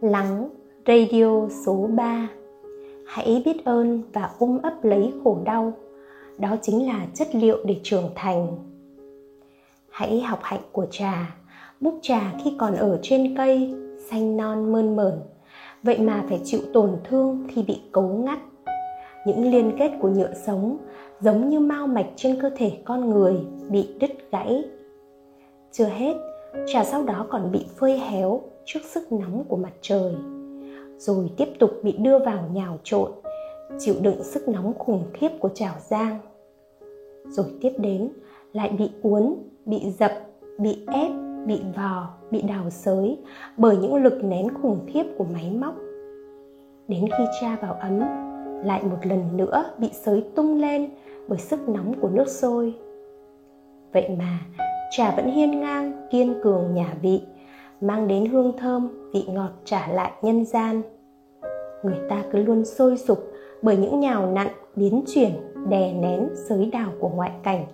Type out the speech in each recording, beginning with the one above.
Lắng Radio số 3 Hãy biết ơn và ôm ấp lấy khổ đau. Đó chính là chất liệu để trưởng thành. Hãy học hạnh của trà. Búp trà khi còn ở trên cây, Xanh non mơn mởn. Vậy mà phải chịu tổn thương khi bị cấu ngắt. Những liên kết của nhựa sống Giống như mao mạch trên cơ thể con người Bị đứt gãy. Chưa hết trà sau đó còn bị phơi héo trước sức nóng của mặt trời, rồi tiếp tục bị đưa vào nhào trộn, chịu đựng sức nóng khủng khiếp của chảo giang. Rồi tiếp đến, lại bị uốn, bị dập, bị ép, bị vò, bị đào sới bởi những lực nén khủng khiếp của máy móc. Đến khi cha vào ấm, lại một lần nữa bị sới tung lên bởi sức nóng của nước sôi. Vậy mà trà vẫn hiên ngang, kiên cường nhả vị, mang đến hương thơm, vị ngọt trả lại nhân gian. Người ta cứ luôn sôi sục bởi những nhào nặn, biến chuyển, đè nén sới đào của ngoại cảnh,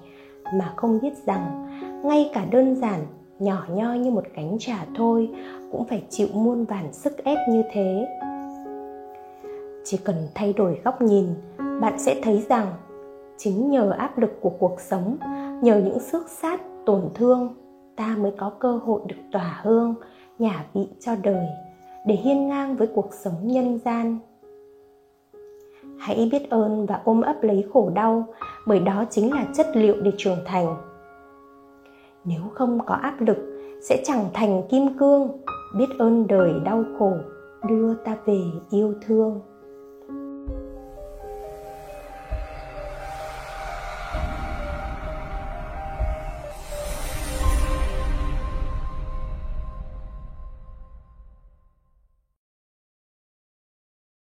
mà không biết rằng ngay cả đơn giản, nhỏ nhoi như một cánh trà thôi cũng phải chịu muôn vàn sức ép như thế. Chỉ cần thay đổi góc nhìn, bạn sẽ thấy rằng chính nhờ áp lực của cuộc sống, nhờ những xước sát tổn thương, ta mới có cơ hội được tỏa hương, nhả vị cho đời, để hiên ngang với cuộc sống nhân gian. Hãy biết ơn và ôm ấp lấy khổ đau, bởi đó chính là chất liệu để trưởng thành. Nếu không có áp lực, sẽ chẳng thành kim cương. Biết ơn đời đau khổ, đưa ta về yêu thương.